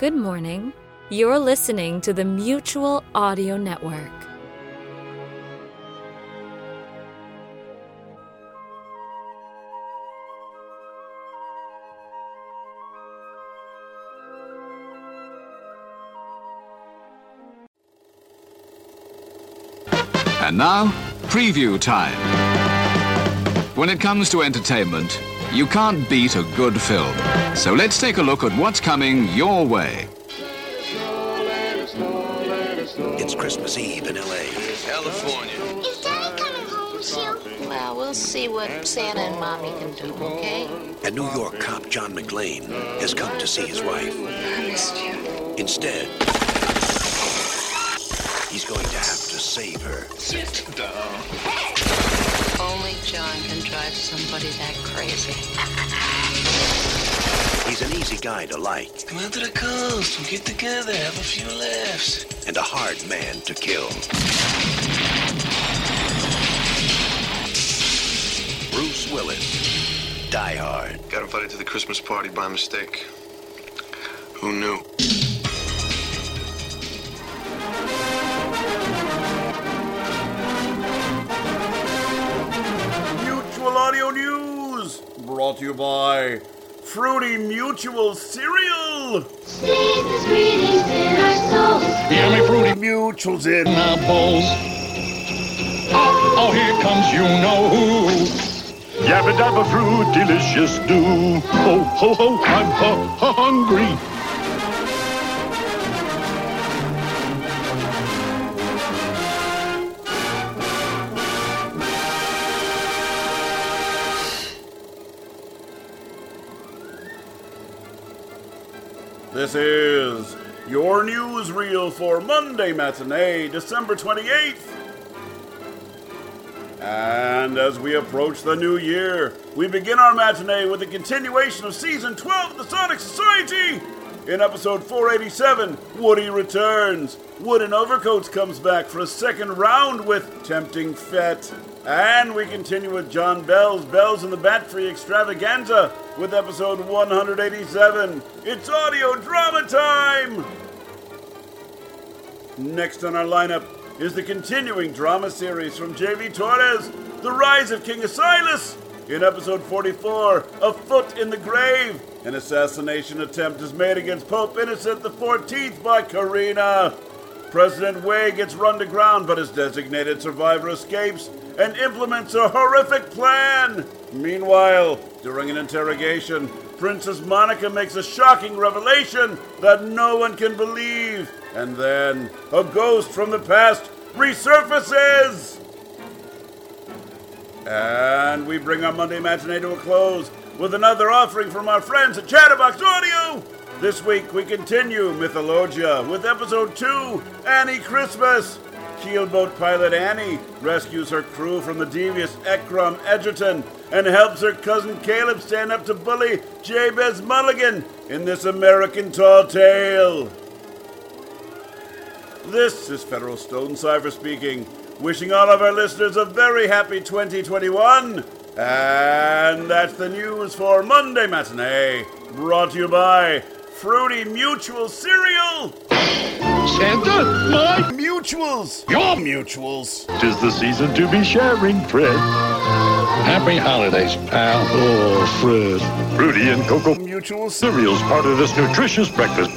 Good morning. You're listening to the Mutual Audio Network. And now, preview time. When it comes to entertainment, you can't beat a good film. So let's take a look at what's coming your way. It's Christmas Eve in L.A. California. Is Daddy coming home soon? Well, we'll see what Santa and Mommy can do, okay? A New York cop John McClane, has come to see his wife. I missed you. Instead, he's going to have to save her. Sit down. Only John can drive somebody that crazy. He's an easy guy to like Come out to the coast. We'll get together, have a few laughs. and a hard man to kill. Bruce Willis. Die Hard. Got invited to the Christmas party by mistake. Who knew? Mutual Audio News, brought to you by Fruity Mutual Cereal. Season's greetings in our souls. Yummy Fruity Mutuals in our bowls. Oh, oh, here comes you know who. Yabba dabba fruit, delicious do. Ho, ho, ho, I'm hu- hungry. This is your newsreel for Monday matinee, December 28th. And as we approach the new year, we begin our matinee with a continuation of season 12 of the Sonic Society. In episode 487, Woody returns. Wooden Overcoats comes back for a second round with Tempting Fete. And we continue with John Bell's Bells in the Batfry Extravaganza with episode 187. It's audio drama time! Next on our lineup is the continuing drama series from J.V. Torres, The Rise of King Asilas. In episode 44, A Foot in the Grave, an assassination attempt is made against Pope Innocent XIV by Karina. President Wei gets run to ground, but his designated survivor escapes and implements a horrific plan. Meanwhile, during an interrogation, Princess Monica makes a shocking revelation that no one can believe. And then, a ghost from the past resurfaces! And we bring our Monday matinee to a close with another offering from our friends at Chatterbox Audio. This week we continue Mythologia with episode 2 Annie Christmas. Keelboat pilot Annie rescues her crew from the devious Ekram Edgerton and helps her cousin Caleb stand up to bully Jabez Mulligan in this American tall tale. This is Federal Stone Cipher speaking, wishing all of our listeners a very happy 2021. And that's the news for Monday Matinee, brought to you by Fruity Mutual Cereal. Santa, my Mutuals! Your mutuals! Tis the season to be sharing, Fred. Happy holidays, pal. Oh, Fred. Fruity and Cocoa Mutual cereal's part of this nutritious breakfast.